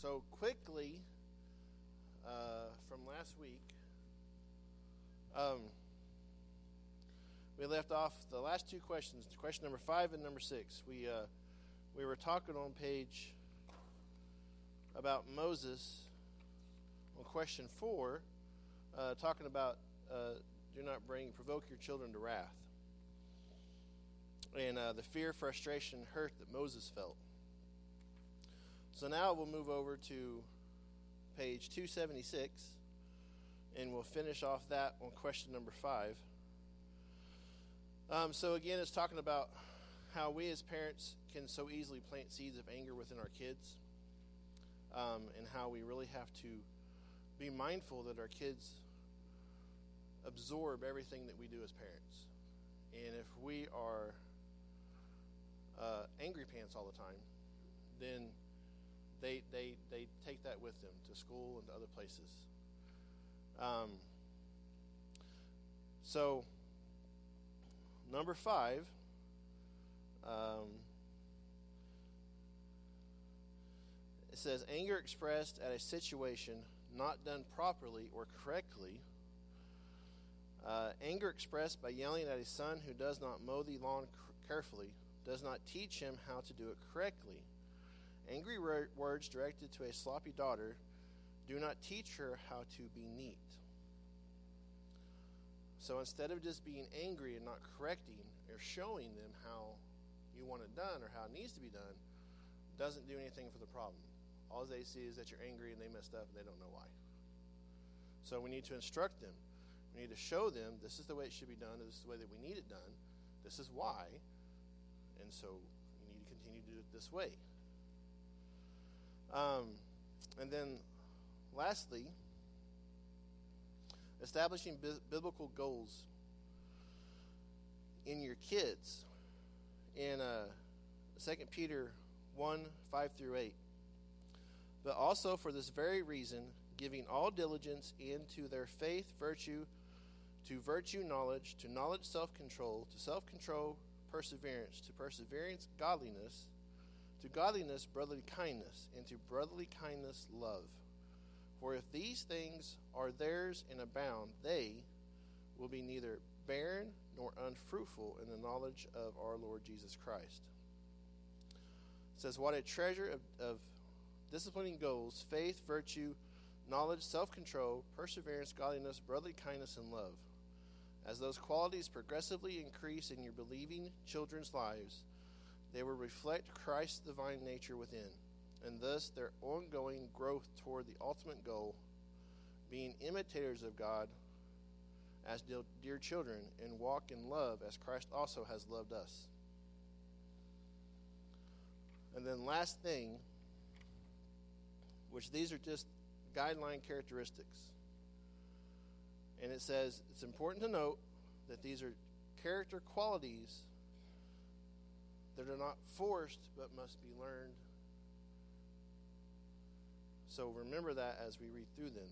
So, quickly, uh, from last week, um, we left off the last two questions, question number five and number six. We, uh, we were talking on page about Moses on question four, uh, talking about uh, do not bring, provoke your children to wrath. And uh, the fear, frustration, hurt that Moses felt. So now we'll move over to page 276, and we'll finish off that on question number five. Um, so again, it's talking about how we as parents can so easily plant seeds of anger within our kids, um, and how we really have to be mindful that our kids absorb everything that we do as parents. And if we are uh, angry pants all the time, then they, they, they take that with them to school and to other places. Um, so, number five, um, it says anger expressed at a situation not done properly or correctly. Uh, anger expressed by yelling at a son who does not mow the lawn carefully does not teach him how to do it correctly. Angry words directed to a sloppy daughter do not teach her how to be neat. So instead of just being angry and not correcting or showing them how you want it done or how it needs to be done, doesn't do anything for the problem. All they see is that you're angry and they messed up and they don't know why. So we need to instruct them. We need to show them this is the way it should be done, this is the way that we need it done, this is why, and so you need to continue to do it this way. Um, and then, lastly, establishing biblical goals in your kids. In uh, 2 Peter 1 5 through 8. But also for this very reason, giving all diligence into their faith, virtue, to virtue, knowledge, to knowledge, self control, to self control, perseverance, to perseverance, godliness to godliness, brotherly kindness, and to brotherly kindness, love. For if these things are theirs and abound, they will be neither barren nor unfruitful in the knowledge of our Lord Jesus Christ. It says, What a treasure of, of disciplining goals, faith, virtue, knowledge, self control, perseverance, godliness, brotherly kindness, and love. As those qualities progressively increase in your believing children's lives, they will reflect Christ's divine nature within, and thus their ongoing growth toward the ultimate goal, being imitators of God as dear children, and walk in love as Christ also has loved us. And then, last thing, which these are just guideline characteristics. And it says it's important to note that these are character qualities that are not forced but must be learned. So remember that as we read through them.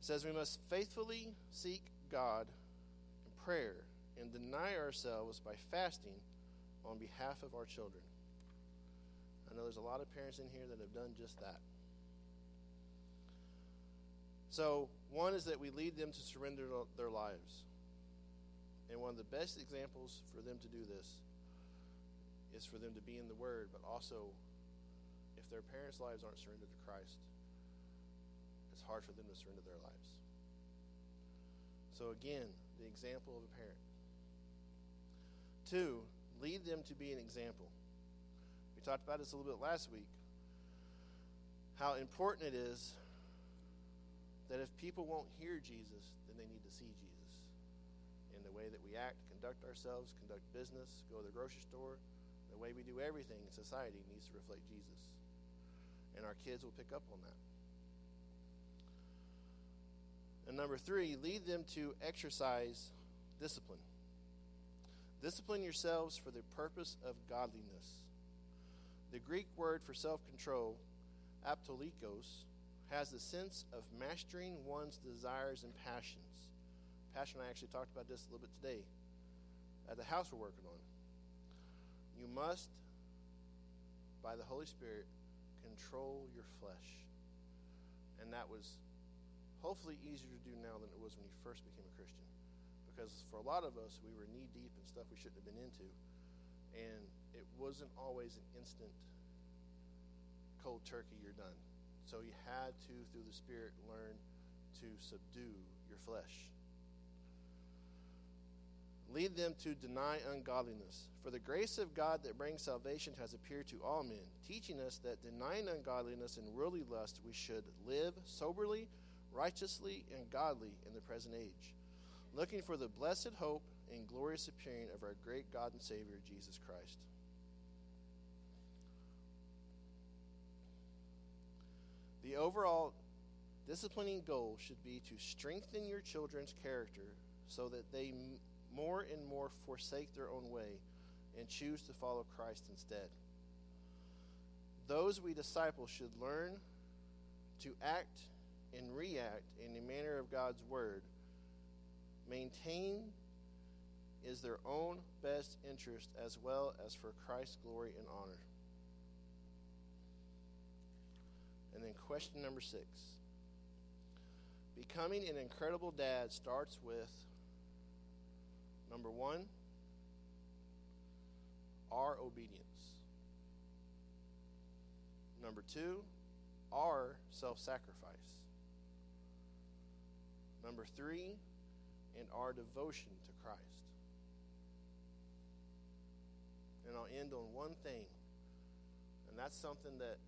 It says we must faithfully seek God in prayer and deny ourselves by fasting on behalf of our children. I know there's a lot of parents in here that have done just that. So, one is that we lead them to surrender their lives. And one of the best examples for them to do this is for them to be in the Word, but also if their parents' lives aren't surrendered to Christ, it's hard for them to surrender their lives. So, again, the example of a parent. Two, lead them to be an example. We talked about this a little bit last week. How important it is that if people won't hear Jesus, then they need to see Jesus way that we act, conduct ourselves, conduct business, go to the grocery store, the way we do everything in society needs to reflect Jesus. And our kids will pick up on that. And number three, lead them to exercise discipline. Discipline yourselves for the purpose of godliness. The Greek word for self control, aptolikos, has the sense of mastering one's desires and passions Pastor and I actually talked about this a little bit today at the house we're working on. You must, by the Holy Spirit, control your flesh. And that was hopefully easier to do now than it was when you first became a Christian. Because for a lot of us, we were knee deep in stuff we shouldn't have been into. And it wasn't always an instant cold turkey, you're done. So you had to, through the Spirit, learn to subdue your flesh. Lead them to deny ungodliness. For the grace of God that brings salvation has appeared to all men, teaching us that denying ungodliness and worldly lust, we should live soberly, righteously, and godly in the present age, looking for the blessed hope and glorious appearing of our great God and Savior, Jesus Christ. The overall disciplining goal should be to strengthen your children's character so that they more and more forsake their own way and choose to follow Christ instead. Those we disciple should learn to act and react in the manner of God's word. Maintain is their own best interest as well as for Christ's glory and honor. And then question number six. Becoming an incredible dad starts with Number one, our obedience. Number two, our self sacrifice. Number three, and our devotion to Christ. And I'll end on one thing, and that's something that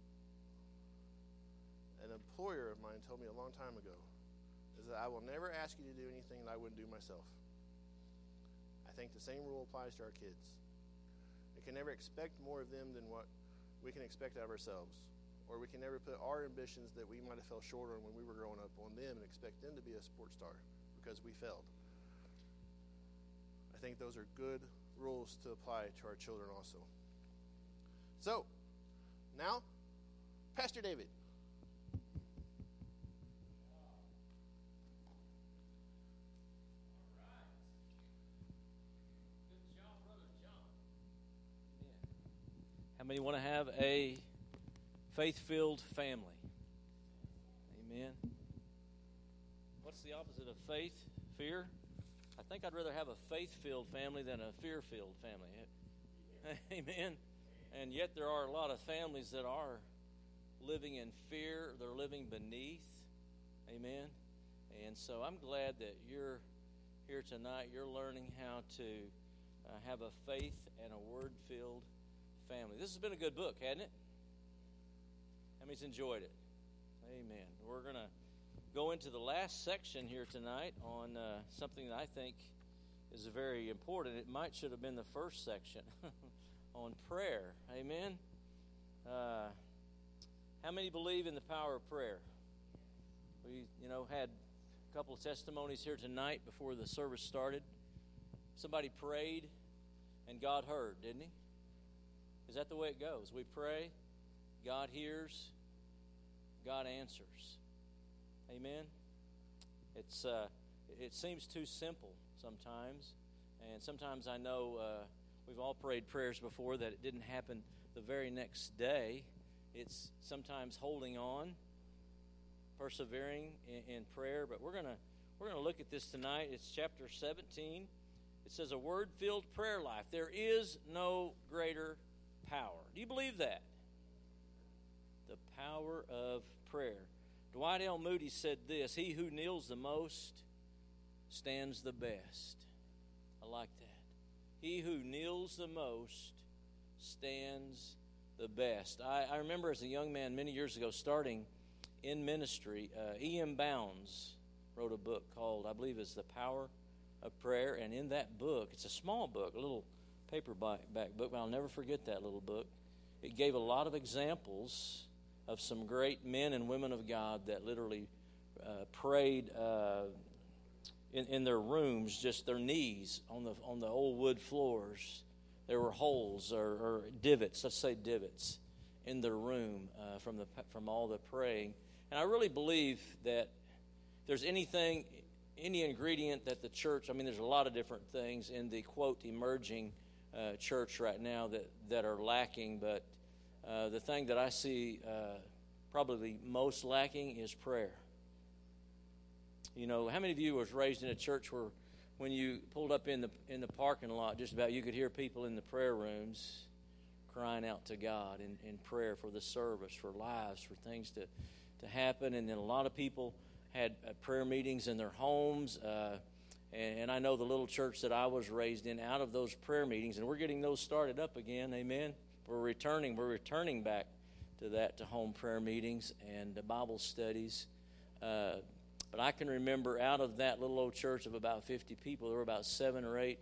an employer of mine told me a long time ago is that I will never ask you to do anything that I wouldn't do myself think the same rule applies to our kids. We can never expect more of them than what we can expect out of ourselves. Or we can never put our ambitions that we might have fell short on when we were growing up on them and expect them to be a sports star because we failed. I think those are good rules to apply to our children also. So, now, Pastor David. Many want to have a faith filled family? Amen. What's the opposite of faith? Fear? I think I'd rather have a faith filled family than a fear filled family. Amen. And yet, there are a lot of families that are living in fear, they're living beneath. Amen. And so I'm glad that you're here tonight. You're learning how to uh, have a faith and a word filled family. This has been a good book, hasn't it? How many's enjoyed it? Amen. We're going to go into the last section here tonight on uh, something that I think is very important. It might should have been the first section on prayer. Amen. Uh, how many believe in the power of prayer? We, you know, had a couple of testimonies here tonight before the service started. Somebody prayed and God heard, didn't he? Is that the way it goes? We pray, God hears, God answers. Amen. It's uh, it seems too simple sometimes, and sometimes I know uh, we've all prayed prayers before that it didn't happen the very next day. It's sometimes holding on, persevering in, in prayer. But we're gonna we're gonna look at this tonight. It's chapter 17. It says a word-filled prayer life. There is no greater power. Do you believe that? The power of prayer. Dwight L. Moody said this He who kneels the most stands the best. I like that. He who kneels the most stands the best. I, I remember as a young man many years ago starting in ministry, uh, E.M. Bounds wrote a book called, I believe it's The Power of Prayer. And in that book, it's a small book, a little paperback book, but I'll never forget that little book. It gave a lot of examples of some great men and women of God that literally uh, prayed uh, in, in their rooms, just their knees on the on the old wood floors. There were holes or, or divots, let's say divots, in their room uh, from the from all the praying. And I really believe that there's anything, any ingredient that the church. I mean, there's a lot of different things in the quote emerging uh, church right now that, that are lacking, but uh, the thing that I see uh, probably most lacking is prayer. You know, how many of you was raised in a church where when you pulled up in the in the parking lot, just about you could hear people in the prayer rooms crying out to God in, in prayer for the service, for lives, for things to, to happen. And then a lot of people had uh, prayer meetings in their homes. Uh, and, and, I know the little church that I was raised in, out of those prayer meetings, and we're getting those started up again. Amen. We're returning. We're returning back to that, to home prayer meetings and Bible studies. Uh, but I can remember out of that little old church of about 50 people, there were about seven or eight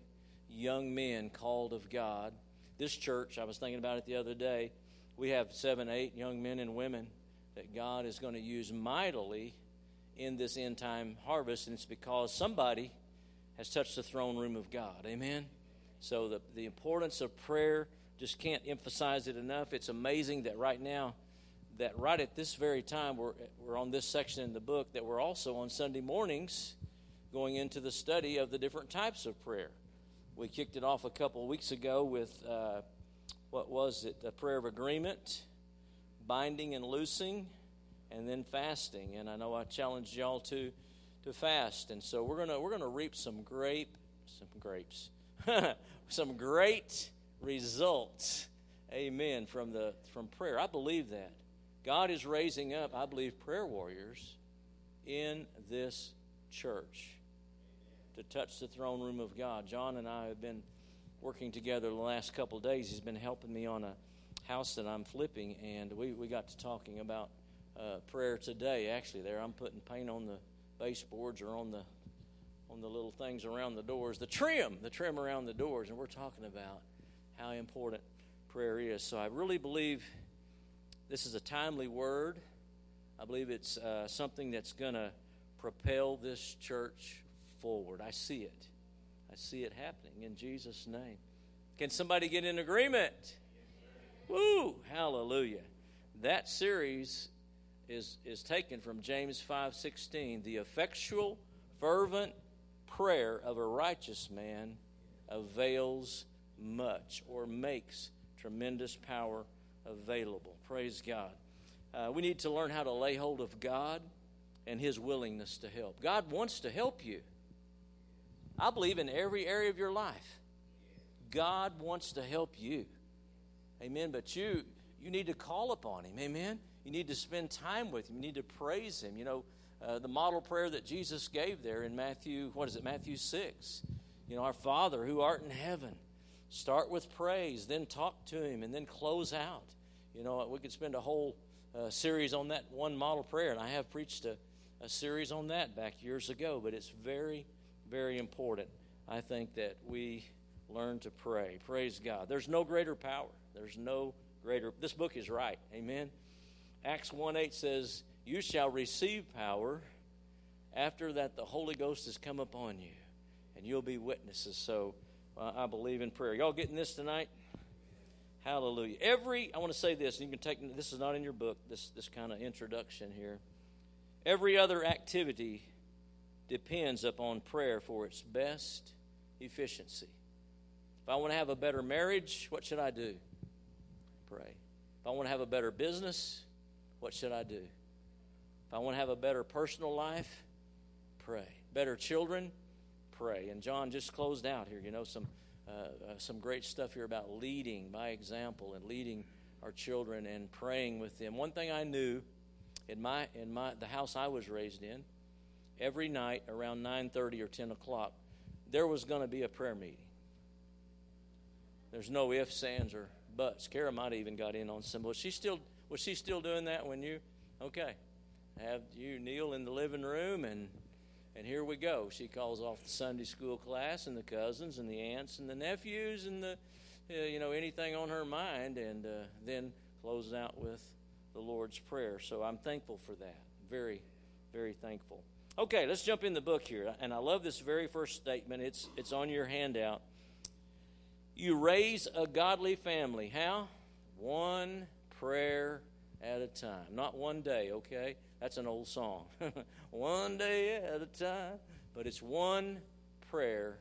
young men called of God. This church, I was thinking about it the other day, we have seven, eight young men and women that God is going to use mightily in this end time harvest, and it's because somebody has touched the throne room of God. Amen? So, the, the importance of prayer, just can't emphasize it enough. It's amazing that right now, that right at this very time, we're, we're on this section in the book, that we're also on Sunday mornings going into the study of the different types of prayer. We kicked it off a couple of weeks ago with uh, what was it? A prayer of agreement, binding and loosing, and then fasting. And I know I challenged y'all to to fast, and so we're gonna we're gonna reap some grape, some grapes, some great results. Amen. From the from prayer, I believe that. God is raising up, I believe, prayer warriors in this church to touch the throne room of God. John and I have been working together the last couple days. He's been helping me on a house that I'm flipping, and we, we got to talking about uh, prayer today. Actually, there I'm putting paint on the baseboards or on the on the little things around the doors, the trim, the trim around the doors, and we're talking about how important prayer is. So I really believe this is a timely word. I believe it's uh, something that's going to propel this church forward. I see it. I see it happening in Jesus' name. Can somebody get in agreement? Woo! Hallelujah. That series is, is taken from James 5:16. The effectual, fervent prayer of a righteous man avails much or makes tremendous power available. Praise God. Uh, we need to learn how to lay hold of God and His willingness to help. God wants to help you. I believe in every area of your life. God wants to help you. Amen. But you you need to call upon Him. Amen. You need to spend time with Him. You need to praise Him. You know, uh, the model prayer that Jesus gave there in Matthew, what is it, Matthew 6. You know, our Father who art in heaven. Start with praise, then talk to Him, and then close out. You know, we could spend a whole uh, series on that one model prayer, and I have preached a, a series on that back years ago, but it's very, very important, I think, that we learn to pray. Praise God. There's no greater power. There's no greater. This book is right. Amen. Acts 1 8 says, You shall receive power. After that, the Holy Ghost has come upon you, and you'll be witnesses. So uh, I believe in prayer. Y'all getting this tonight? Hallelujah. Every, I want to say this, and you can take, this is not in your book, this, this kind of introduction here. Every other activity depends upon prayer for its best efficiency. If I want to have a better marriage, what should I do? Pray. If I want to have a better business, what should I do? If I want to have a better personal life, pray. Better children, pray. And John just closed out here, you know, some uh, uh, some great stuff here about leading by example and leading our children and praying with them. One thing I knew in my in my the house I was raised in, every night around nine thirty or ten o'clock, there was going to be a prayer meeting. There's no ifs, ands, or buts. Kara might even got in on some. Was she still was she still doing that when you? Okay, have you kneel in the living room and and here we go. She calls off the Sunday school class and the cousins and the aunts and the nephews and the, uh, you know, anything on her mind, and uh, then closes out with the Lord's Prayer. So I'm thankful for that. Very, very thankful. Okay, let's jump in the book here. And I love this very first statement. It's it's on your handout. You raise a godly family. How? One prayer at a time. Not one day, okay? That's an old song. one day at a time. But it's one prayer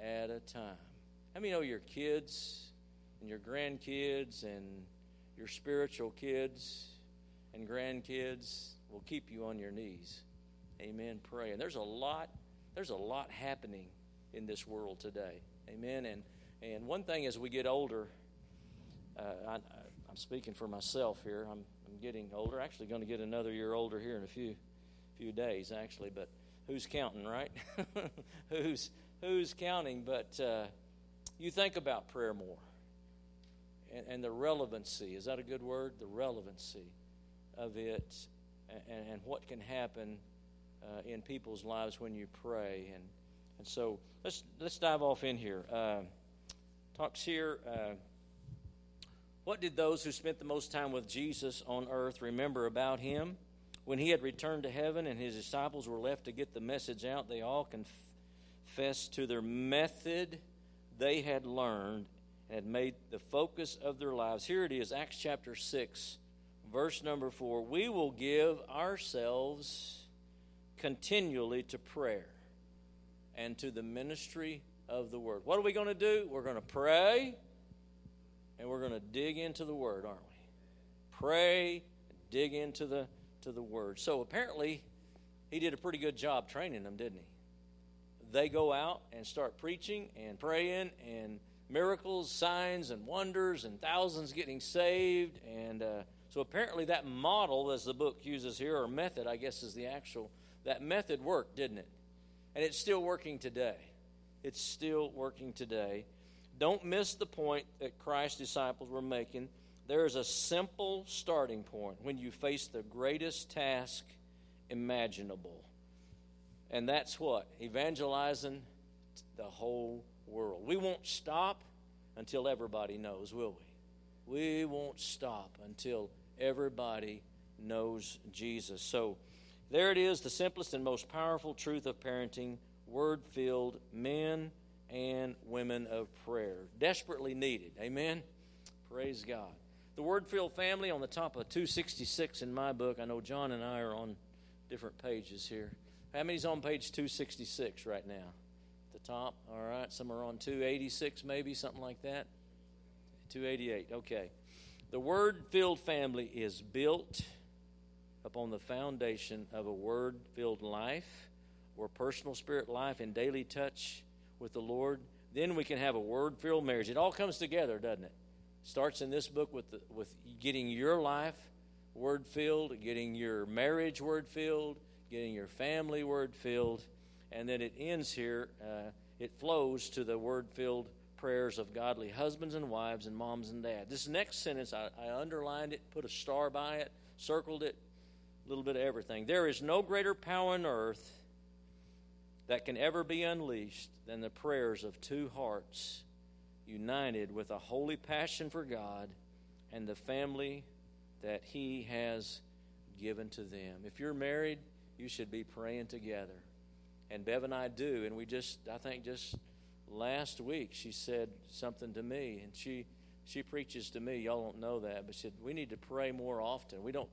at a time. How many know your kids and your grandkids and your spiritual kids and grandkids will keep you on your knees. Amen. Pray. And there's a lot, there's a lot happening in this world today. Amen. And and one thing as we get older, uh, I, am speaking for myself here. I'm, I'm getting older. Actually, going to get another year older here in a few few days, actually. But who's counting, right? who's who's counting? But uh, you think about prayer more and, and, the relevancy. Is that a good word? The relevancy of it, and, and what can happen uh, in people's lives when you pray. And and so let's let's dive off in here. Uh, talks here. What did those who spent the most time with Jesus on earth remember about him? When he had returned to heaven and his disciples were left to get the message out, they all confessed to their method they had learned and had made the focus of their lives. Here it is, Acts chapter 6, verse number 4. We will give ourselves continually to prayer and to the ministry of the Word. What are we going to do? We're going to pray and we're going to dig into the Word, aren't we? Pray, dig into the to the Word. So apparently, he did a pretty good job training them, didn't he? They go out and start preaching and praying and miracles, signs, and wonders, and thousands getting saved. And uh, so apparently, that model, as the book uses here, or method, I guess is the actual, that method worked, didn't it? And it's still working today. It's still working today. Don't miss the point that Christ's disciples were making. There is a simple starting point when you face the greatest task imaginable. And that's what? Evangelizing the whole world. We won't stop until everybody knows, will we? We won't stop until everybody knows Jesus. So there it is, the simplest and most powerful truth of parenting word filled men and women of prayer. Desperately needed. Amen? Praise God. The word filled family on the top of 266 in my book. I know John and I are on different pages here. How many's on page 266 right now? At the top. All right. Some are on 286, maybe, something like that. 288. Okay. The word filled family is built upon the foundation of a word filled life or personal spirit life and daily touch with the Lord. Then we can have a word filled marriage. It all comes together, doesn't it? Starts in this book with, the, with getting your life word filled, getting your marriage word filled, getting your family word filled, and then it ends here. Uh, it flows to the word filled prayers of godly husbands and wives and moms and dads. This next sentence, I, I underlined it, put a star by it, circled it, a little bit of everything. There is no greater power on earth that can ever be unleashed than the prayers of two hearts united with a holy passion for God and the family that He has given to them. If you're married, you should be praying together. And Bev and I do. And we just, I think just last week, she said something to me. And she, she preaches to me. Y'all don't know that. But she said, we need to pray more often. We don't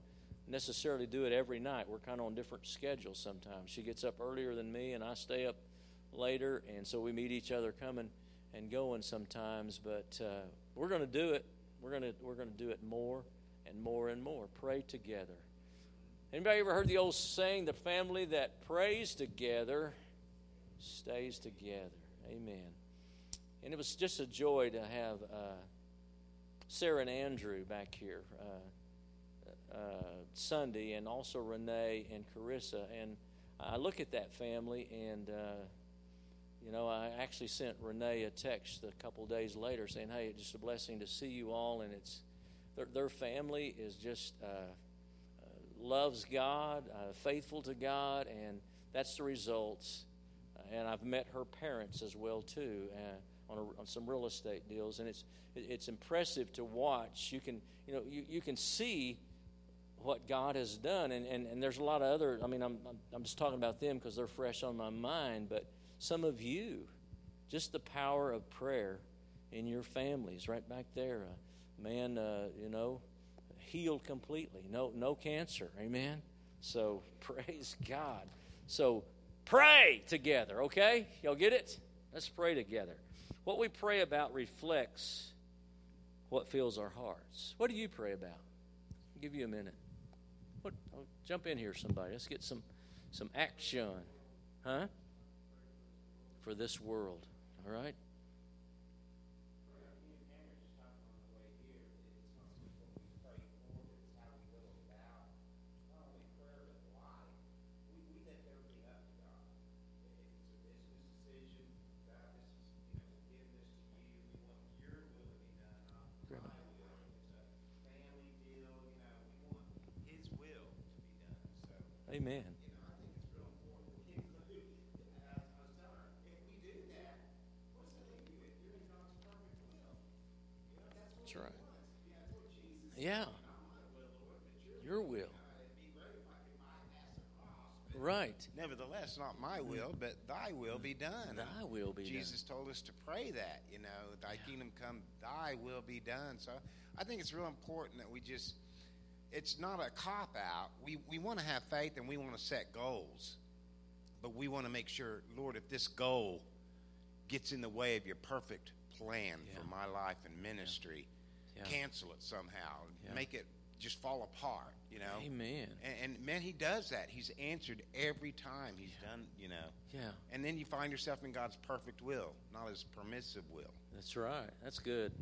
necessarily do it every night. We're kind of on different schedules sometimes. She gets up earlier than me, and I stay up later. And so we meet each other coming and going sometimes. But uh, we're going to do it. We're going to, we're going to do it more and more and more. Pray together. Anybody ever heard the old saying, the family that prays together stays together? Amen. And it was just a joy to have uh, Sarah and Andrew back here uh, Sunday, and also Renee and Carissa. And I look at that family, and uh, you know, I actually sent Renee a text a couple days later saying, "Hey, it's just a blessing to see you all," and it's their, their family is just uh, loves God, uh, faithful to God, and that's the results. Uh, and I've met her parents as well too uh, on, a, on, some real estate deals, and it's it's impressive to watch. You can you know you, you can see what God has done, and, and, and there's a lot of other. I mean, I'm I'm just talking about them because they're fresh on my mind, but some of you, just the power of prayer in your families, right back there. Uh, man, uh, you know, healed completely. No, no cancer. Amen. So praise God. So pray together, okay? Y'all get it? Let's pray together. What we pray about reflects what fills our hearts. What do you pray about? I'll give you a minute. What? Oh, jump in here, somebody. Let's get some some action, huh? For this world. All right. Amen. That's right. Yeah. Your will. Right. Nevertheless, not my will, but thy will be done. Thy will be done. Jesus done. told us to pray that, you know, thy Yeah. kingdom come, thy will be done. So I think it's real important that we just, it's not a cop out. We, we want to have faith and we want to set goals, but we want to make sure, Lord, if this goal gets in the way of your perfect plan Yeah. for my life and ministry, Yeah. cancel it somehow, Yeah. make it just fall apart, you know? Amen. And, and man, he does that. He's answered every time he's done, you know. Yeah. And then you find yourself in God's perfect will, not his permissive will. That's right. That's good.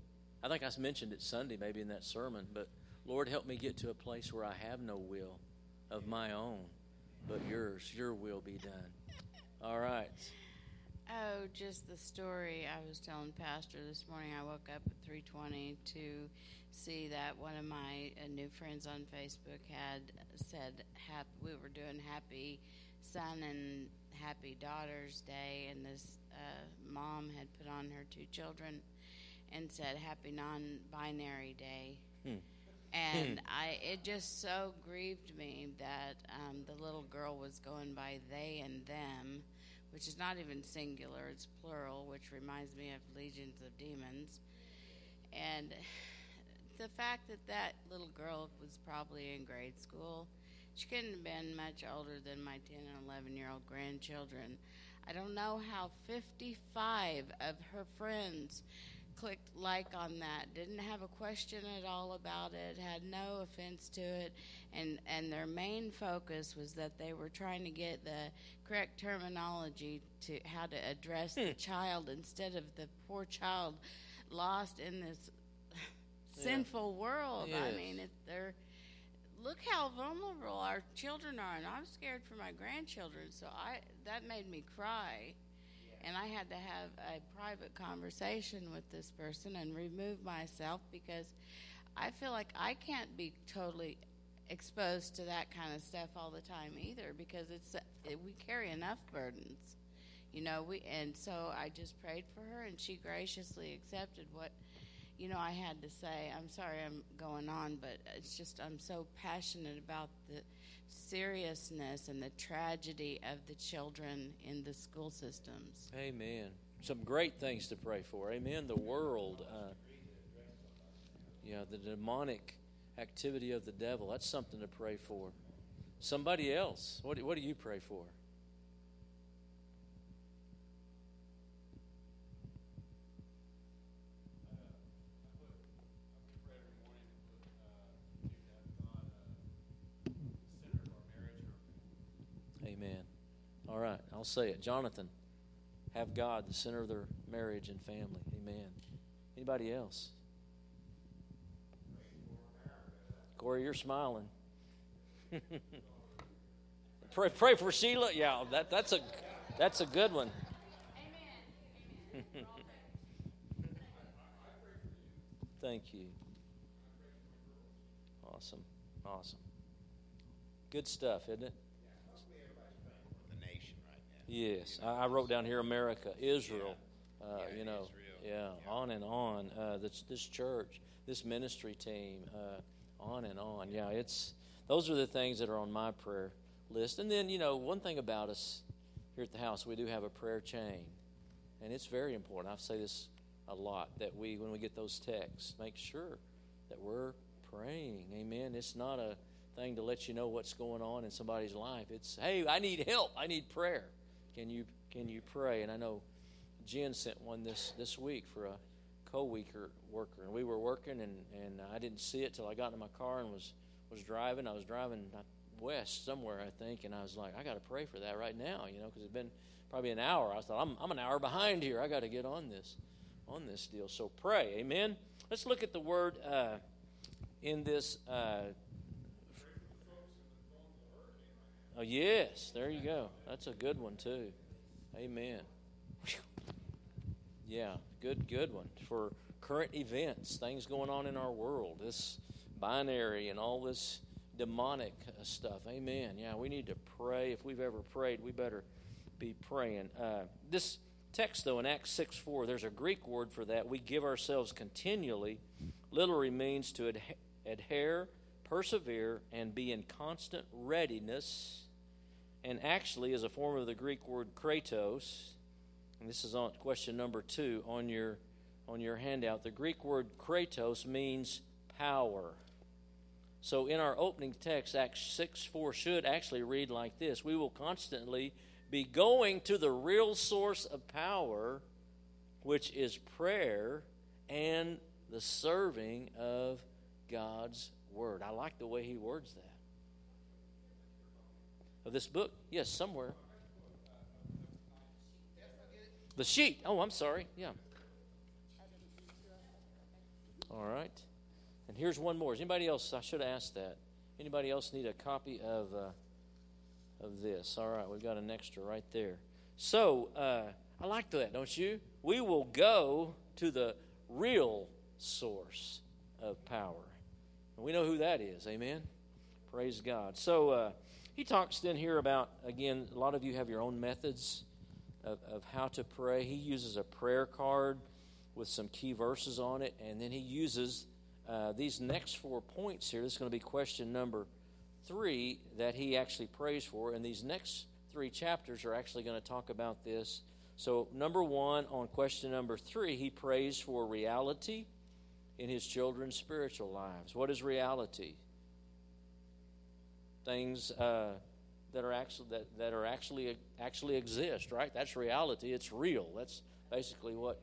I think I mentioned it Sunday, maybe in that sermon, but Lord, help me get to a place where I have no will of my own, but yours. Your will be done. All right. Oh, just the story I was telling Pastor this morning. I woke up at 3:20 to see that one of my uh, new friends on Facebook had said hap- we were doing Happy Son and Happy Daughters Day, and this uh, mom had put on her two children and said Happy Non-Binary Day. Hmm. And I, it just so grieved me that um, the little girl was going by they and them, which is not even singular, it's plural, which reminds me of legions of demons. And the fact that that little girl was probably in grade school, she couldn't have been much older than my 10 and 11 year old grandchildren. I don't know how 55 of her friends clicked like on that. Didn't have a question at all about it had no offense to it. And and their main focus was that they were trying to get the correct terminology to how to address the hmm. child instead of the poor child lost in this sinful world. I mean it, they're look how vulnerable our children are and i'm scared for my grandchildren so i that made me cry and I had to have a private conversation with this person and remove myself because I feel like I can't be totally exposed to that kind of stuff all the time either because it's it, we carry enough burdens, you know. We and so I just prayed for her and she graciously accepted what you know I had to say. I'm sorry I'm going on, but it's just I'm so passionate about the seriousness and the tragedy of the children in the school systems. Amen. Some great things to pray for. Amen. The world, uh, yeah, the demonic activity of the devil. That's something to pray for. Somebody else. What do, what do you pray for? All right, I'll say it. Jonathan, have God the center of their marriage and family. Amen. Anybody else? Corey, you're smiling. pray, pray for Sheila. Yeah, that, that's a that's a good one. Amen. Amen. Thank you. Awesome. Awesome. Good stuff, isn't it? The nation right now. Yes, I, I wrote down here America, Israel, uh, Yeah, you know, Israel. yeah, on and on. Uh, this this church, this ministry team, uh, on and on. Yeah, it's those are the things that are on my prayer list. And then you know, one thing about us here at the house, we do have a prayer chain, and it's very important. I say this a lot that we, when we get those texts, make sure that we're praying. Amen. It's not a thing to let you know what's going on in somebody's life. It's hey, I need help. I need prayer. Can you can you pray? And I know Jen sent one this this week for a co-worker worker, and we were working, and, and I didn't see it till I got in my car and was was driving. I was driving west somewhere, I think, and I was like, I got to pray for that right now, you know, because it's been probably an hour. I thought I'm I'm an hour behind here. I got to get on this on this deal. So pray, Amen. Let's look at the word uh, in this. Uh, oh yes, there you go. That's a good one too. Amen. Yeah, good, good one for current events, things going on in our world. This binary and all this demonic uh, stuff. Amen. Yeah, we need to pray. If we've ever prayed, we better be praying. Uh, this text, though, in Acts 6 4, there's a Greek word for that. We give ourselves continually. Literally means to adhe- adhere, persevere, and be in constant readiness. And actually is a form of the Greek word kratos and this is on question number two on your on your handout. The Greek word kratos means power. So in our opening text, Acts 6 4 should actually read like this We will constantly be going to the real source of power, which is prayer and the serving of God's word. I like the way he words that. Of this book? Yes, somewhere. The sheet. Oh, I'm sorry. Yeah. All right. And here's one more. Is anybody else? I should have asked that. Anybody else need a copy of uh, of this? All right, we've got an extra right there. So uh, I like that, don't you? We will go to the real source of power. And we know who that is. Amen. Praise God. So uh, he talks then here about again. A lot of you have your own methods of, of how to pray. He uses a prayer card with some key verses on it, and then he uses uh, these next four points here. This is going to be question number three that he actually prays for, and these next three chapters are actually going to talk about this. So, number one, on question number three, he prays for reality in his children's spiritual lives. What is reality? Things. Uh, that are actually that, that are actually actually exist right? That's reality. It's real. That's basically what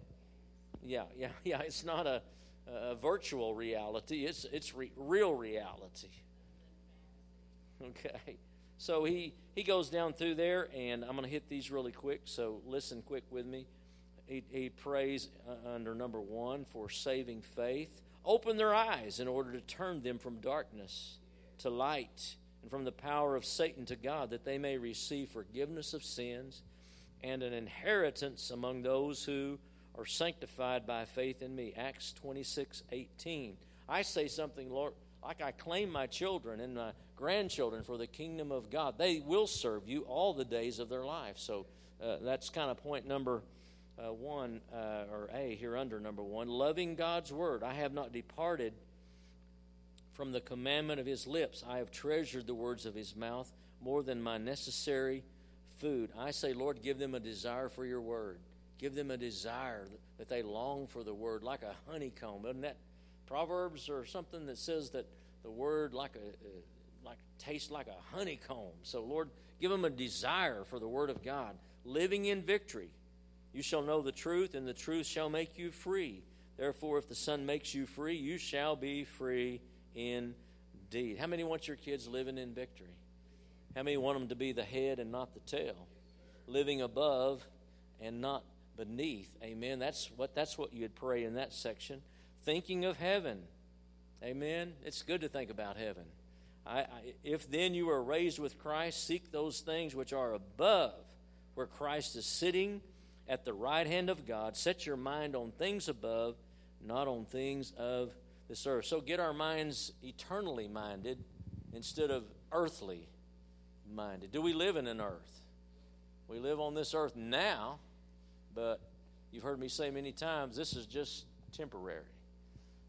yeah yeah yeah it's not a, a virtual reality. It's it's re, real reality. Okay. So he he goes down through there and i'm going to hit these really quick so listen quick with me. He, he prays uh, under number one for saving faith. Open their eyes in order to turn them from darkness to light and from the power of Satan to God, that they may receive forgiveness of sins and an inheritance among those who are sanctified by faith in me. Acts 26 18. I say something, Lord, like I claim my children and my grandchildren for the kingdom of God. They will serve you all the days of their life. So uh, that's kind of point number uh, one, uh, or A here under number one. Loving God's word. I have not departed from the commandment of his lips. I have treasured the words of his mouth more than my necessary food. I say, Lord, give them a desire for your word. Give them a desire that they long for the word like a honeycomb. Isn't that Proverbs or something that says that the word like a uh, like tastes like a honeycomb. So Lord, give them a desire for the word of God, living in victory. You shall know the truth, and the truth shall make you free. Therefore, if the Son makes you free, you shall be free indeed. How many want your kids living in victory? How many want them to be the head and not the tail? Living above and not beneath. Amen. That's what that's what you'd pray in that section. Thinking of heaven. Amen. It's good to think about heaven. I, I, if then you are raised with Christ, seek those things which are above, where Christ is sitting at the right hand of God. Set your mind on things above, not on things of this earth. So get our minds eternally minded instead of earthly minded. Do we live in an earth? We live on this earth now, but you've heard me say many times this is just temporary.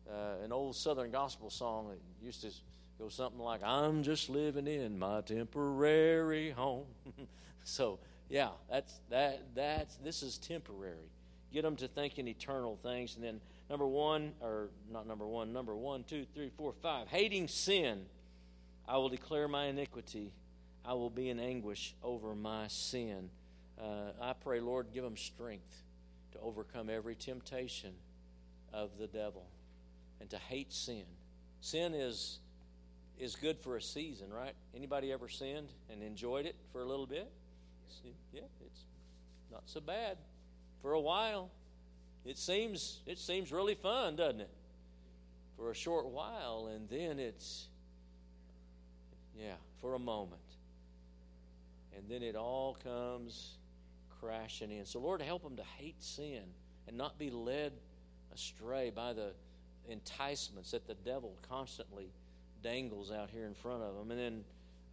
Uh, an old Southern gospel song that used to go something like, I'm just living in my temporary home. so, yeah, that's that that's this is temporary. Get them to thinking eternal things and then Number one, or not number one, number one, two, three, four, five. Hating sin, I will declare my iniquity. I will be in anguish over my sin. Uh, I pray, Lord, give them strength to overcome every temptation of the devil and to hate sin. Sin is is good for a season, right? Anybody ever sinned and enjoyed it for a little bit? Yeah, it's not so bad for a while. It seems it seems really fun, doesn't it? For a short while and then it's yeah, for a moment. And then it all comes crashing in. So Lord help them to hate sin and not be led astray by the enticements that the devil constantly dangles out here in front of them. And then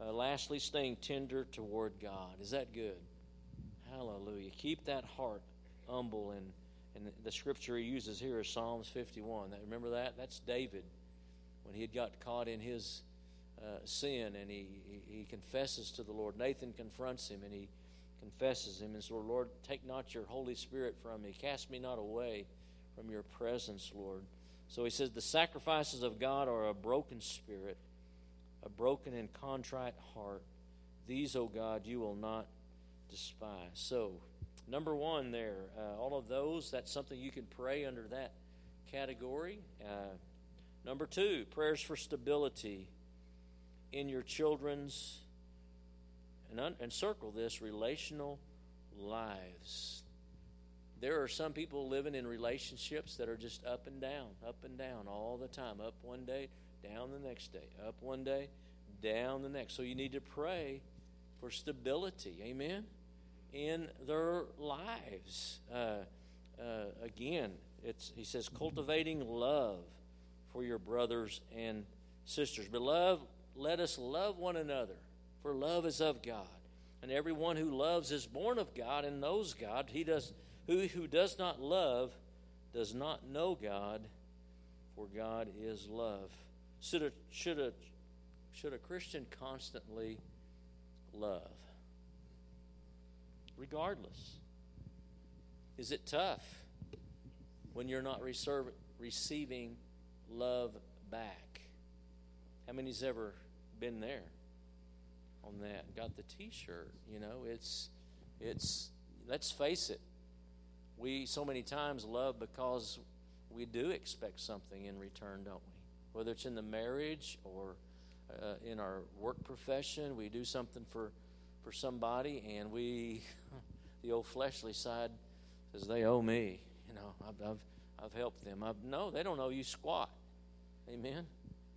uh, lastly, staying tender toward God. Is that good? Hallelujah. Keep that heart humble. And, and the scripture he uses here is Psalms 51. Remember that? That's David when he had got caught in his uh, sin and he, he, he confesses to the Lord. Nathan confronts him and he confesses him and says, Lord, take not your Holy Spirit from me. Cast me not away from your presence, Lord. So he says, The sacrifices of God are a broken spirit, a broken and contrite heart. These, O God, you will not despise. So, number one, there, uh, all of those, that's something you can pray under that category. Uh, number two, prayers for stability in your children's, and, un- and circle this, relational lives. There are some people living in relationships that are just up and down, up and down all the time. Up one day, down the next day. Up one day, down the next. So you need to pray for stability. Amen? In their lives. Uh, uh, again, it's, he says, cultivating love for your brothers and sisters. Beloved, let us love one another, for love is of God. And everyone who loves is born of God and knows God. He does who, who does not love does not know God, for God is love. Should a, should a, should a Christian constantly love? Regardless. Is it tough when you're not reserve, receiving love back? How many's ever been there on that? Got the T-shirt. You know, it's it's. Let's face it we so many times love because we do expect something in return, don't we? Whether it's in the marriage or uh, in our work profession, we do something for for somebody, and we, the old fleshly side, says they owe me. You know, I've I've, I've helped them. I've, no, they don't owe you squat. Amen.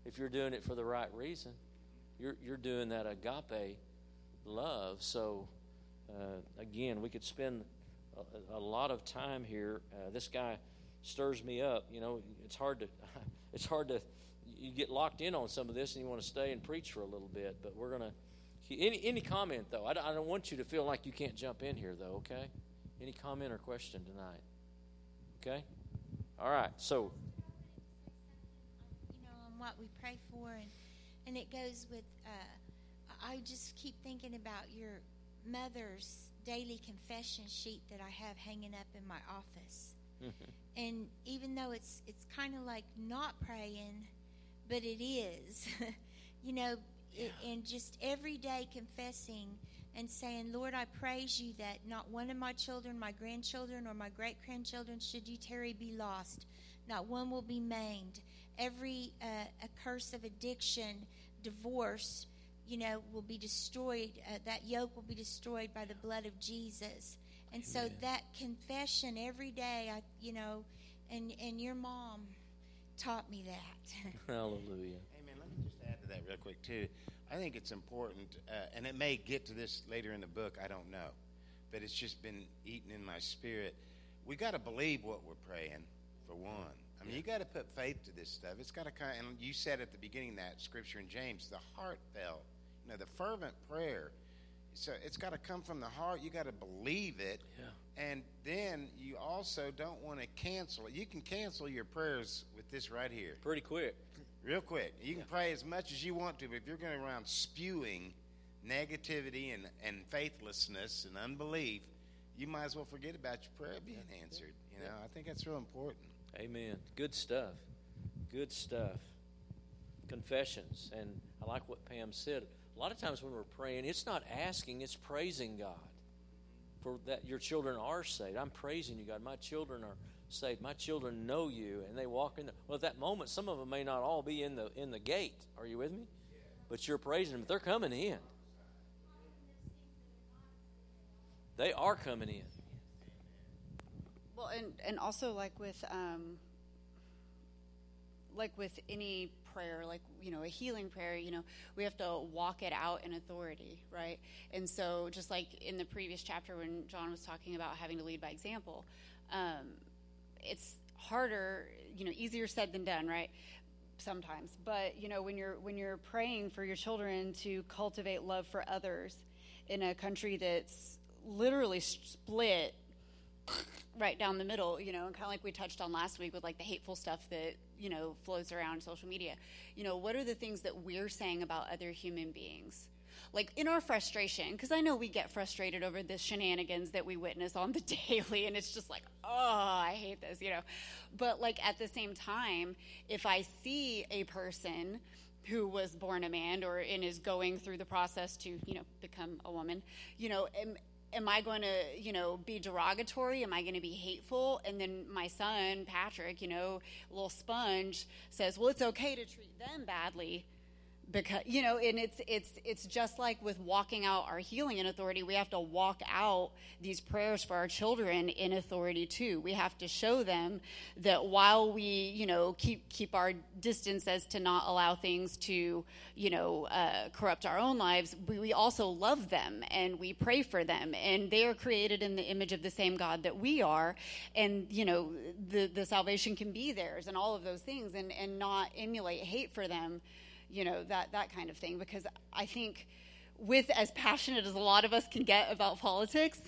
If you're doing it for the right reason, you're you're doing that agape love. So, uh, again, we could spend a, a lot of time here. Uh, this guy stirs me up. You know, it's hard to it's hard to you get locked in on some of this and you want to stay and preach for a little bit. But we're gonna any any comment though. I, don't, I don't want you to feel like you can't jump in here though. Okay. Any comment or question tonight? Okay. All right. So. You know, on what we pray for, and and it goes with. Uh, I just keep thinking about your mother's daily confession sheet that I have hanging up in my office. Mm-hmm. And even though it's it's kind of like not praying, but it is, you know, yeah. and just every day confessing and saying, Lord, I praise you that not one of my children, my grandchildren, or my great grandchildren, should you tarry, be lost. Not one will be maimed. Every uh, a curse of addiction, divorce, you know, will be destroyed. Uh, that yoke will be destroyed by the blood of Jesus. And so that confession every day, I, you know, and and your mom taught me that. Hallelujah. Amen. Let me just add to that real quick too. I think it's important, uh, and it may get to this later in the book. I don't know, but it's just been eaten in my spirit. We got to believe what we're praying, for one. I mean, yeah. you got to put faith to this stuff. It's got to kind. Of, and you said at the beginning that scripture in James, the heartfelt now, the fervent prayer, so it's got to come from the heart. You got to believe it. Yeah. And then you also don't want to cancel it. You can cancel your prayers with this right here. Pretty quick. Real quick. You can yeah. pray as much as you want to, but if you're going around spewing negativity and, and faithlessness and unbelief, you might as well forget about your prayer being answered. You know, I think that's real important. Amen. Good stuff. Good stuff. Confessions. And I like what Pam said a lot of times when we're praying, it's not asking, it's praising God for that your children are saved. I'm praising you, God. My children are saved. My children know you, and they walk in. The, well, at that moment, some of them may not all be in the in the gate. Are you with me? But you're praising them. They're coming in. They are coming in. Well, and and also like with um, like with any prayer, like you know a healing prayer, you know we have to walk it out in authority, right? And so just like in the previous chapter when John was talking about having to lead by example, um, it's harder, you know, easier said than done, right? Sometimes, but you know when you're when you're praying for your children to cultivate love for others in a country that's literally split right down the middle, you know, and kind of like we touched on last week with like the hateful stuff that, you know, flows around social media. You know, what are the things that we're saying about other human beings? Like in our frustration, because I know we get frustrated over the shenanigans that we witness on the daily, and it's just like, oh, I hate this, you know. But like at the same time, if I see a person who was born a man or and is going through the process to, you know, become a woman, you know, am, am I going to, you know, be derogatory? Am I going to be hateful? And then my son, Patrick, you know, little sponge, says, well, it's okay to treat them badly because you know and it's it's it's just like with walking out our healing in authority we have to walk out these prayers for our children in authority too. We have to show them that while we you know keep keep our distance as to not allow things to you know uh, corrupt our own lives we, we also love them and we pray for them. And they are created in the image of the same god that we are. And you know the the salvation can be theirs and all of those things and and not emulate hate for them you know that that kind of thing because i think with as passionate as a lot of us can get about politics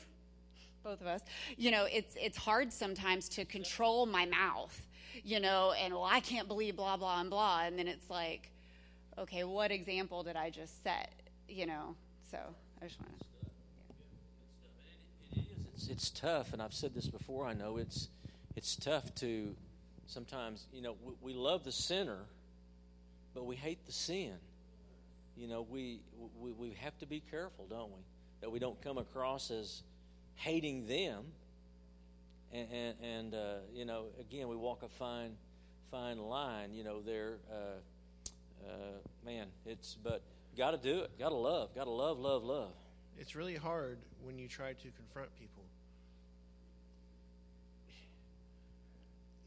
both of us you know it's it's hard sometimes to control my mouth you know and well i can't believe blah blah and blah and then it's like okay what example did i just set you know so i just want to is. It's, tough, and I've said this before. I know it's it's tough to sometimes. You know, we, we love the sinner, but we hate the sin. You know, we, we we have to be careful, don't we, that we don't come across as hating them. And and, and uh, you know, again, we walk a fine fine line. You know, there, uh, uh, man, it's but got to do it. Got to love. Got to love, love, love. It's really hard when you try to confront people.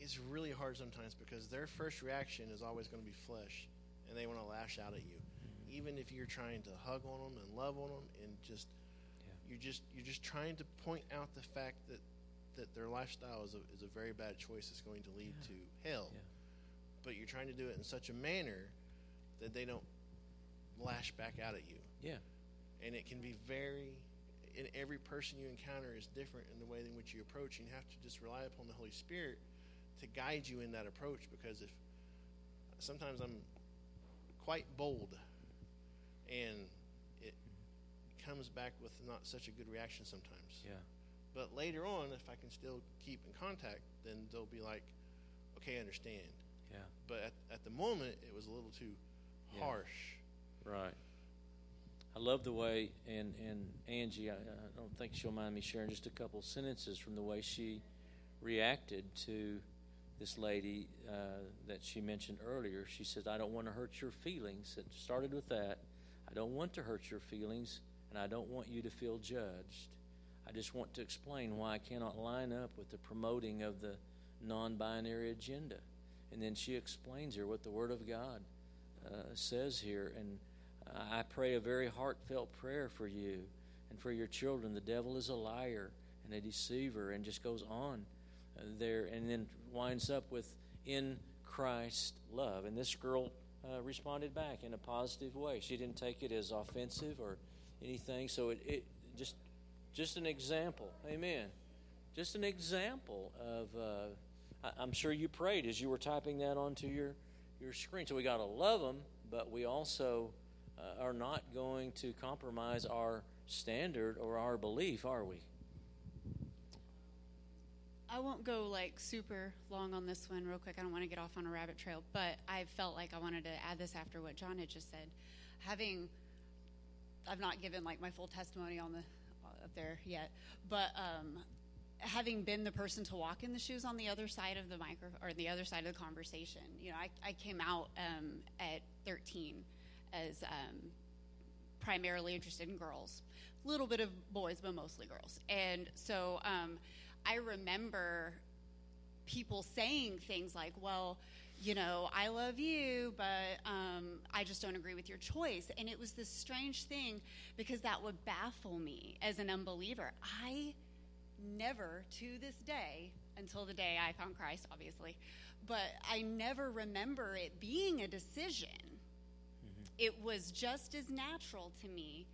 It's really hard sometimes because their first reaction is always going to be flesh, and they want to lash out at you, even if you're trying to hug on them and love on them, and just Yeah. you're just you're just trying to point out the fact that that their lifestyle is a, is a very bad choice that's going to lead to hell. Yeah. But you're trying to do it in such a manner that they don't lash back out at you Yeah. and it can be very and every person you encounter is different in the way in which you approach and you have to just rely upon the holy spirit to guide you in that approach because if sometimes i'm quite bold and it comes back with not such a good reaction sometimes Yeah. but later on if i can still keep in contact then they'll be like okay i understand Yeah. but at, at the moment it was a little too Yeah. harsh Right. I love the way, and, and Angie, I, I don't think she'll mind me sharing just a couple sentences from the way she reacted to this lady uh, that she mentioned earlier. She said, I don't want to hurt your feelings. It started with that. I don't want to hurt your feelings, and I don't want you to feel judged. I just want to explain why I cannot line up with the promoting of the non binary agenda. And then she explains here what the Word of God uh, says here. And I pray a very heartfelt prayer for you and for your children. The devil is a liar and a deceiver, and just goes on there, and then winds up with in Christ love. And this girl uh, responded back in a positive way. She didn't take it as offensive or anything. So it, it just just an example. Amen. Just an example of. Uh, I, I'm sure you prayed as you were typing that onto your your screen. So we got to love them, but we also uh, are not going to compromise our standard or our belief, are we? I won't go like super long on this one real quick. I don't want to get off on a rabbit trail, but I felt like I wanted to add this after what John had just said. Having, I've not given like my full testimony on the up there yet, but um, having been the person to walk in the shoes on the other side of the micro or the other side of the conversation, you know, I, I came out um, at 13 as um, primarily interested in girls, a little bit of boys, but mostly girls. And so um, I remember people saying things like, well, you know, I love you, but um, I just don't agree with your choice. And it was this strange thing because that would baffle me as an unbeliever. I never, to this day, until the day I found Christ, obviously, but I never remember it being a decision. Mm-hmm. It was just as natural to me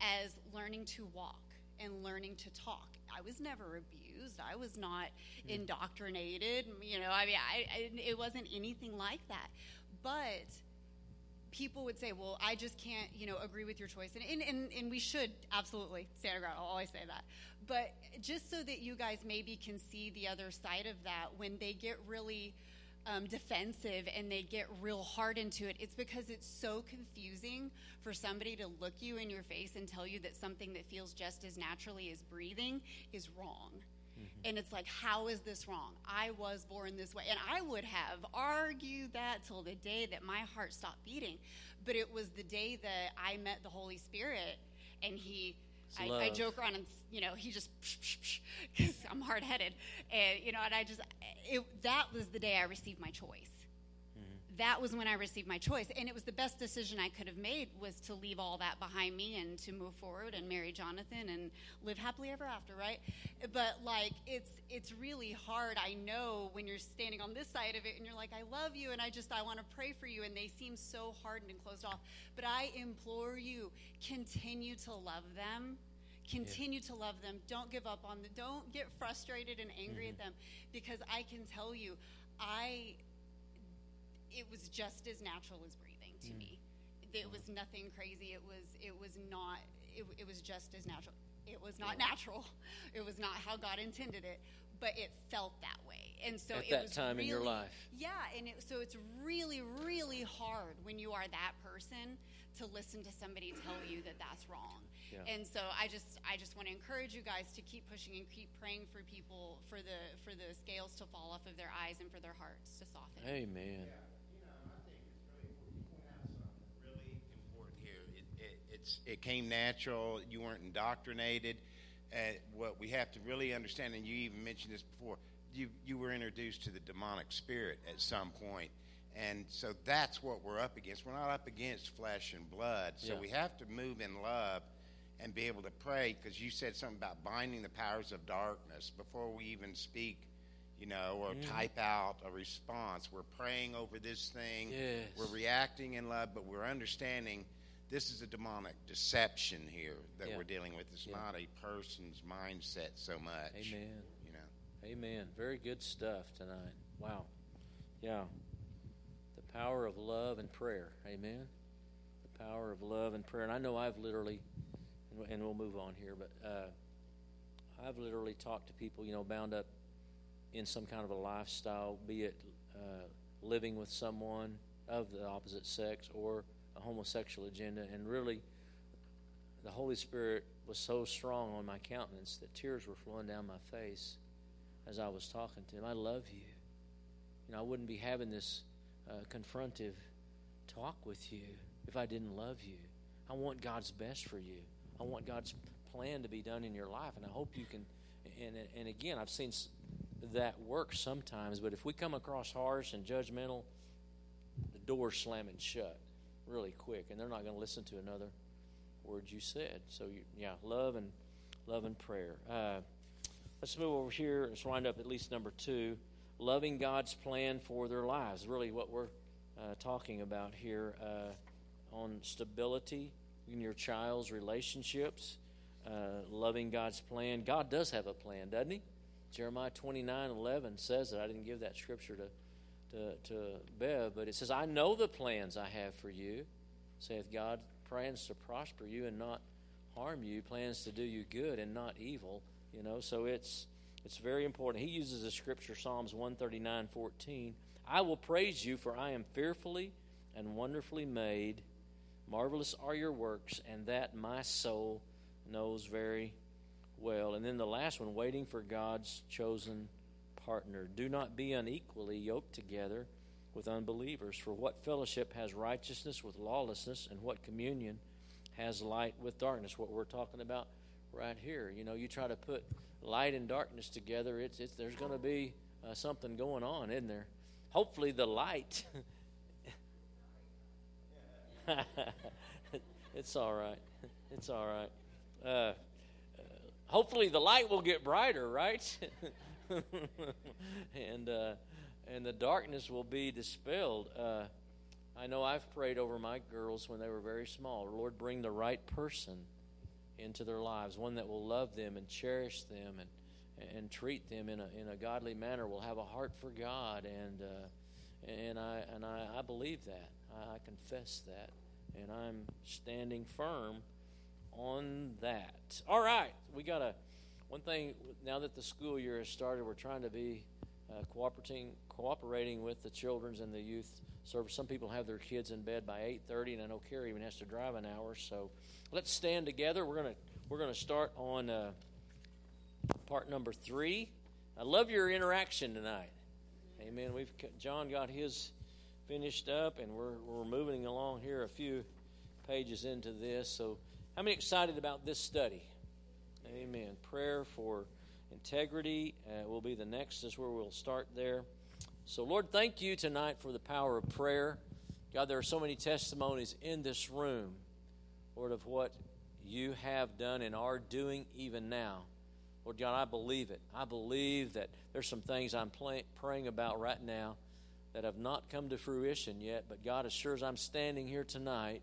as learning to walk and learning to talk. I was never abused. I was not mm. indoctrinated. You know, I mean, I, I, it wasn't anything like that. But people would say, well, I just can't, you know, agree with your choice. And, and, and, and we should absolutely stand ground. I'll always say that. But just so that you guys maybe can see the other side of that, when they get really um, defensive and they get real hard into it, it's because it's so confusing for somebody to look you in your face and tell you that something that feels just as naturally as breathing is wrong. Mm-hmm. And it's like, how is this wrong? I was born this way. And I would have argued that till the day that my heart stopped beating. But it was the day that I met the Holy Spirit and He I, I, joke around and you know he just because I'm hard headed and you know and I just it, that was the day I received my choice. Mm-hmm. That was when I received my choice, and it was the best decision I could have made was to leave all that behind me and to move forward and marry Jonathan and live happily ever after, right? But like it's it's really hard. I know when you're standing on this side of it and you're like, I love you, and I just I want to pray for you, and they seem so hardened and closed off. But I implore you, continue to love them Continue yeah. to love them. Don't give up on them. Don't get frustrated and angry mm-hmm. at them because I can tell you, I it was just as natural as breathing to mm. me. It was nothing crazy. It was it was not it, it was just as natural. It was not yeah. natural. It was not how God intended it, but it felt that way. And so at it that was time really, in your life. Yeah, and it, so it's really really hard when you are that person to listen to somebody tell you that that's wrong. Yeah. And so I just I just want to encourage you guys to keep pushing and keep praying for people for the for the scales to fall off of their eyes and for their hearts to soften. Amen. Yeah. Really important here. It, it, it's, it came natural. You weren't indoctrinated. Uh, what we have to really understand, and you even mentioned this before, you, you were introduced to the demonic spirit at some point and so that's what we're up against. We're not up against flesh and blood. So yeah. we have to move in love and be able to pray because you said something about binding the powers of darkness before we even speak, you know, or mm. type out a response. We're praying over this thing. Yes. We're reacting in love, but we're understanding this is a demonic deception here that yeah. we're dealing with. It's yeah. not a person's mindset so much. Amen. You know. Amen. Very good stuff tonight. Wow. Yeah. Power of love and prayer. Amen. The power of love and prayer. And I know I've literally and we'll move on here, but uh, I've literally talked to people, you know, bound up in some kind of a lifestyle, be it uh, living with someone of the opposite sex or a homosexual agenda, and really the Holy Spirit was so strong on my countenance that tears were flowing down my face as I was talking to him. I love you. You know, I wouldn't be having this uh, confrontive talk with you if I didn't love you. I want God's best for you. I want God's plan to be done in your life, and I hope you can. And and again, I've seen that work sometimes, but if we come across harsh and judgmental, the door's slamming shut really quick, and they're not going to listen to another word you said. So you, yeah, love and love and prayer. Uh, let's move over here. Let's wind up at least number two. Loving God's plan for their lives. Really, what we're uh, talking about here uh, on stability in your child's relationships, uh, loving God's plan. God does have a plan, doesn't He? Jeremiah 29 11 says that. I didn't give that scripture to, to, to Bev, but it says, I know the plans I have for you, saith God, plans to prosper you and not harm you, plans to do you good and not evil. You know, so it's it's very important. He uses the scripture, Psalms 139 14. I will praise you, for I am fearfully and wonderfully made. Marvelous are your works, and that my soul knows very well. And then the last one, waiting for God's chosen partner. Do not be unequally yoked together with unbelievers. For what fellowship has righteousness with lawlessness, and what communion has light with darkness? What we're talking about right here. You know, you try to put light and darkness together, it's, it's there's going to be uh, something going on, isn't there? Hopefully, the light. it's all right. It's all right. Uh, uh, hopefully, the light will get brighter, right? and uh, and the darkness will be dispelled. Uh, I know I've prayed over my girls when they were very small. Lord, bring the right person into their lives, one that will love them and cherish them and and treat them in a in a godly manner. Will have a heart for God, and uh, and I and I, I believe that. I, confess that, and I'm standing firm on that. All right, we got a one thing now that the school year has started. We're trying to be uh, cooperating cooperating with the children's and the youth service. Some people have their kids in bed by 8:30, and I know Carrie even has to drive an hour. So let's stand together. We're gonna we're gonna start on uh, part number three. I love your interaction tonight. Amen. We've John got his finished up, and we're we're moving along here a few pages into this. So, how many excited about this study? Amen. Prayer for integrity uh, will be the next. Is where we'll start there. So, Lord, thank you tonight for the power of prayer. God, there are so many testimonies in this room, Lord, of what you have done and are doing even now. Lord God, I believe it. I believe that there's some things I'm play, praying about right now that have not come to fruition yet, but God, as sure as I'm standing here tonight,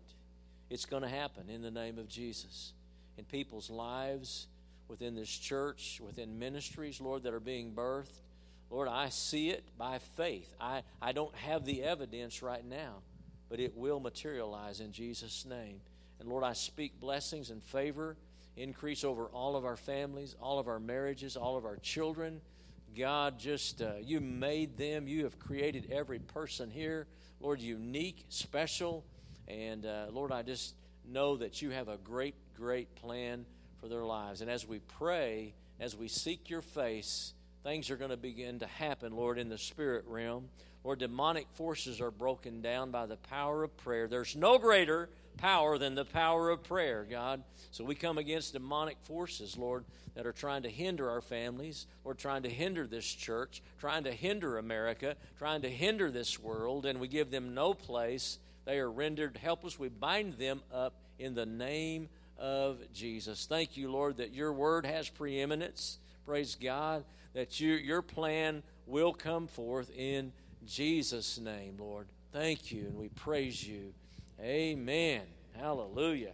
it's going to happen in the name of Jesus. In people's lives, within this church, within ministries, Lord, that are being birthed. Lord, I see it by faith. I, I don't have the evidence right now, but it will materialize in Jesus' name. And Lord, I speak blessings and favor increase over all of our families, all of our marriages, all of our children. God, just uh, you made them. You have created every person here, Lord, unique, special. And uh, Lord, I just know that you have a great, great plan for their lives. And as we pray, as we seek your face, things are going to begin to happen, Lord, in the spirit realm. Lord, demonic forces are broken down by the power of prayer. There's no greater power than the power of prayer, God. So we come against demonic forces, Lord, that are trying to hinder our families, or trying to hinder this church, trying to hinder America, trying to hinder this world, and we give them no place. They are rendered helpless. We bind them up in the name of Jesus. Thank you, Lord, that your word has preeminence. Praise God, that you, your plan will come forth in Jesus' name, Lord. Thank you, and we praise you. Amen. Hallelujah.